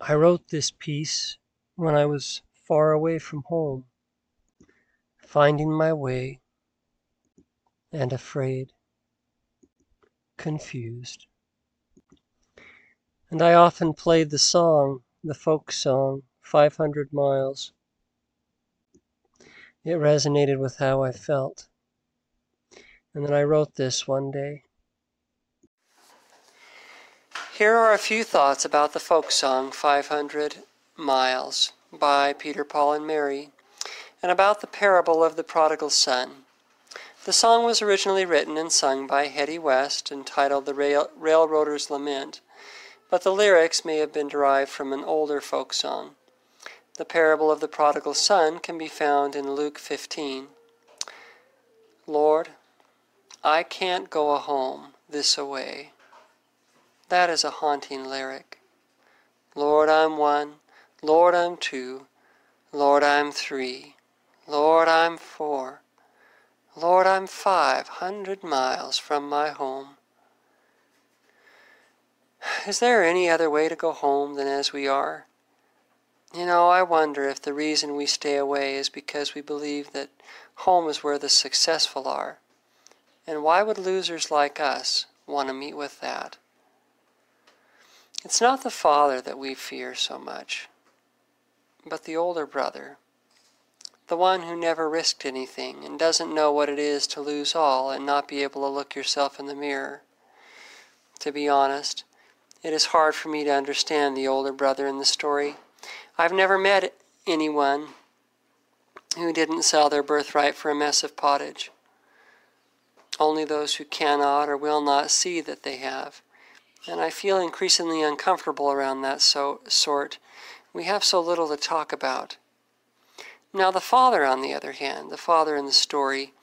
I wrote this piece when I was far away from home, finding my way and afraid, confused. And I often played the song, the folk song, 500 miles. It resonated with how I felt. And then I wrote this one day. Here are a few thoughts about the folk song 500 Miles by Peter, Paul, and Mary, and about the parable of the prodigal son. The song was originally written and sung by Hedy West, entitled The Rail- Railroader's Lament, but the lyrics may have been derived from an older folk song. The parable of the prodigal son can be found in Luke 15. Lord, I can't go a home this away. That is a haunting lyric. Lord, I'm one. Lord, I'm two. Lord, I'm three. Lord, I'm four. Lord, I'm five hundred miles from my home. Is there any other way to go home than as we are? You know, I wonder if the reason we stay away is because we believe that home is where the successful are. And why would losers like us want to meet with that? It's not the father that we fear so much, but the older brother, the one who never risked anything and doesn't know what it is to lose all and not be able to look yourself in the mirror. To be honest, it is hard for me to understand the older brother in the story. I've never met anyone who didn't sell their birthright for a mess of pottage. Only those who cannot or will not see that they have and I feel increasingly uncomfortable around that so, sort. We have so little to talk about. Now, the father, on the other hand, the father in the story,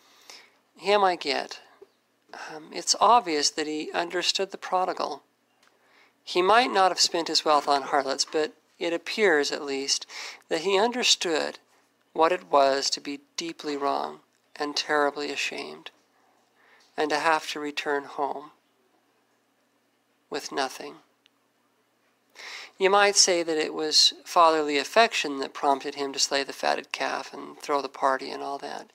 him I get. Um, it's obvious that he understood the prodigal. He might not have spent his wealth on harlots, but it appears, at least, that he understood what it was to be deeply wrong and terribly ashamed, and to have to return home with nothing. You might say that it was fatherly affection that prompted him to slay the fatted calf and throw the party and all that.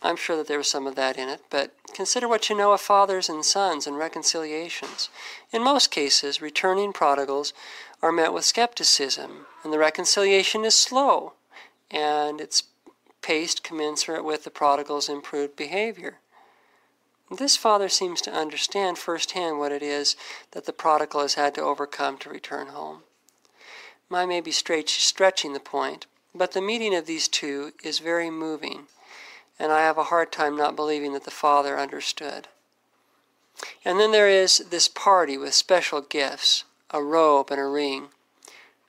I'm sure that there was some of that in it, but consider what you know of fathers and sons and reconciliations. In most cases, returning prodigals are met with skepticism, and the reconciliation is slow, and it's paced commensurate with the prodigal's improved behavior. This father seems to understand firsthand what it is that the prodigal has had to overcome to return home. I may be stretching the point, but the meeting of these two is very moving, and I have a hard time not believing that the father understood. And then there is this party with special gifts a robe and a ring.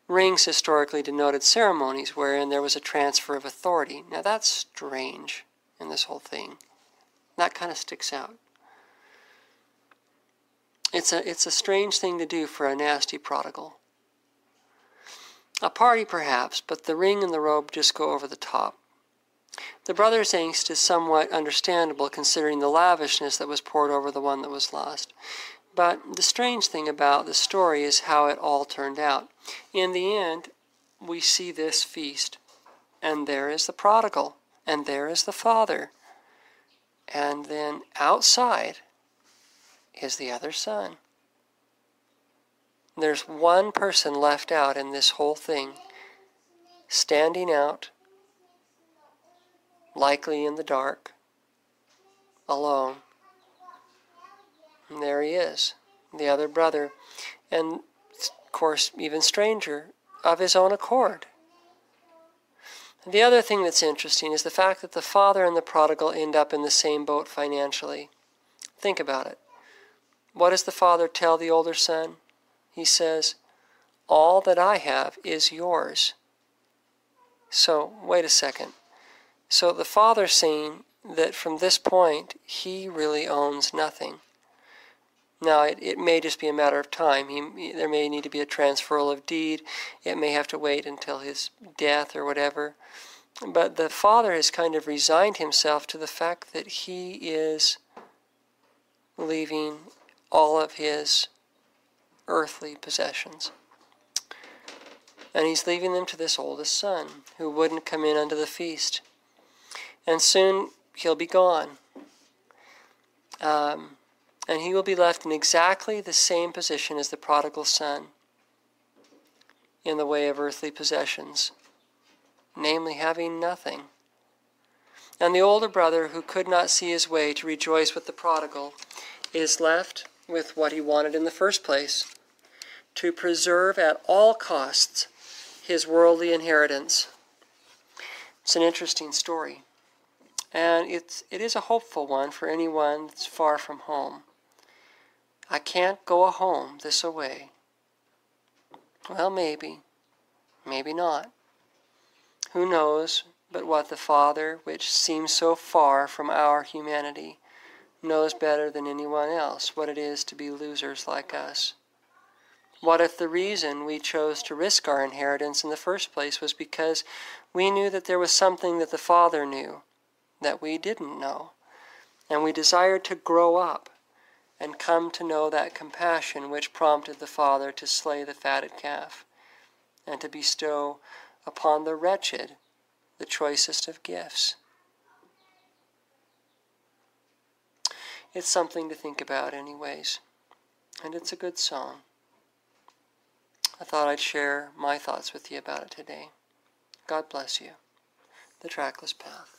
Rings historically denoted ceremonies wherein there was a transfer of authority. Now that's strange in this whole thing. That kind of sticks out. It's a, it's a strange thing to do for a nasty prodigal. A party, perhaps, but the ring and the robe just go over the top. The brother's angst is somewhat understandable considering the lavishness that was poured over the one that was lost. But the strange thing about the story is how it all turned out. In the end, we see this feast, and there is the prodigal, and there is the father, and then outside is the other son. There's one person left out in this whole thing, standing out, likely in the dark, alone. And there he is, the other brother, and of course, even stranger, of his own accord. The other thing that's interesting is the fact that the father and the prodigal end up in the same boat financially. Think about it. What does the father tell the older son? He says, All that I have is yours. So, wait a second. So the father's saying that from this point, he really owns nothing. Now, it, it may just be a matter of time. He, there may need to be a transferal of deed. It may have to wait until his death or whatever. But the father has kind of resigned himself to the fact that he is leaving all of his earthly possessions. And he's leaving them to this oldest son, who wouldn't come in unto the feast. And soon he'll be gone. Um, and he will be left in exactly the same position as the prodigal son in the way of earthly possessions, namely, having nothing. And the older brother, who could not see his way to rejoice with the prodigal, is left with what he wanted in the first place to preserve at all costs his worldly inheritance. It's an interesting story. And it's, it is a hopeful one for anyone that's far from home. I can't go a home this away. Well, maybe, maybe not. Who knows but what the Father, which seems so far from our humanity, knows better than anyone else what it is to be losers like us? What if the reason we chose to risk our inheritance in the first place was because we knew that there was something that the Father knew that we didn't know, and we desired to grow up and come to know that compassion which prompted the Father to slay the fatted calf and to bestow upon the wretched the choicest of gifts? It's something to think about, anyways, and it's a good song. I thought I'd share my thoughts with you about it today. God bless you. The Trackless Path.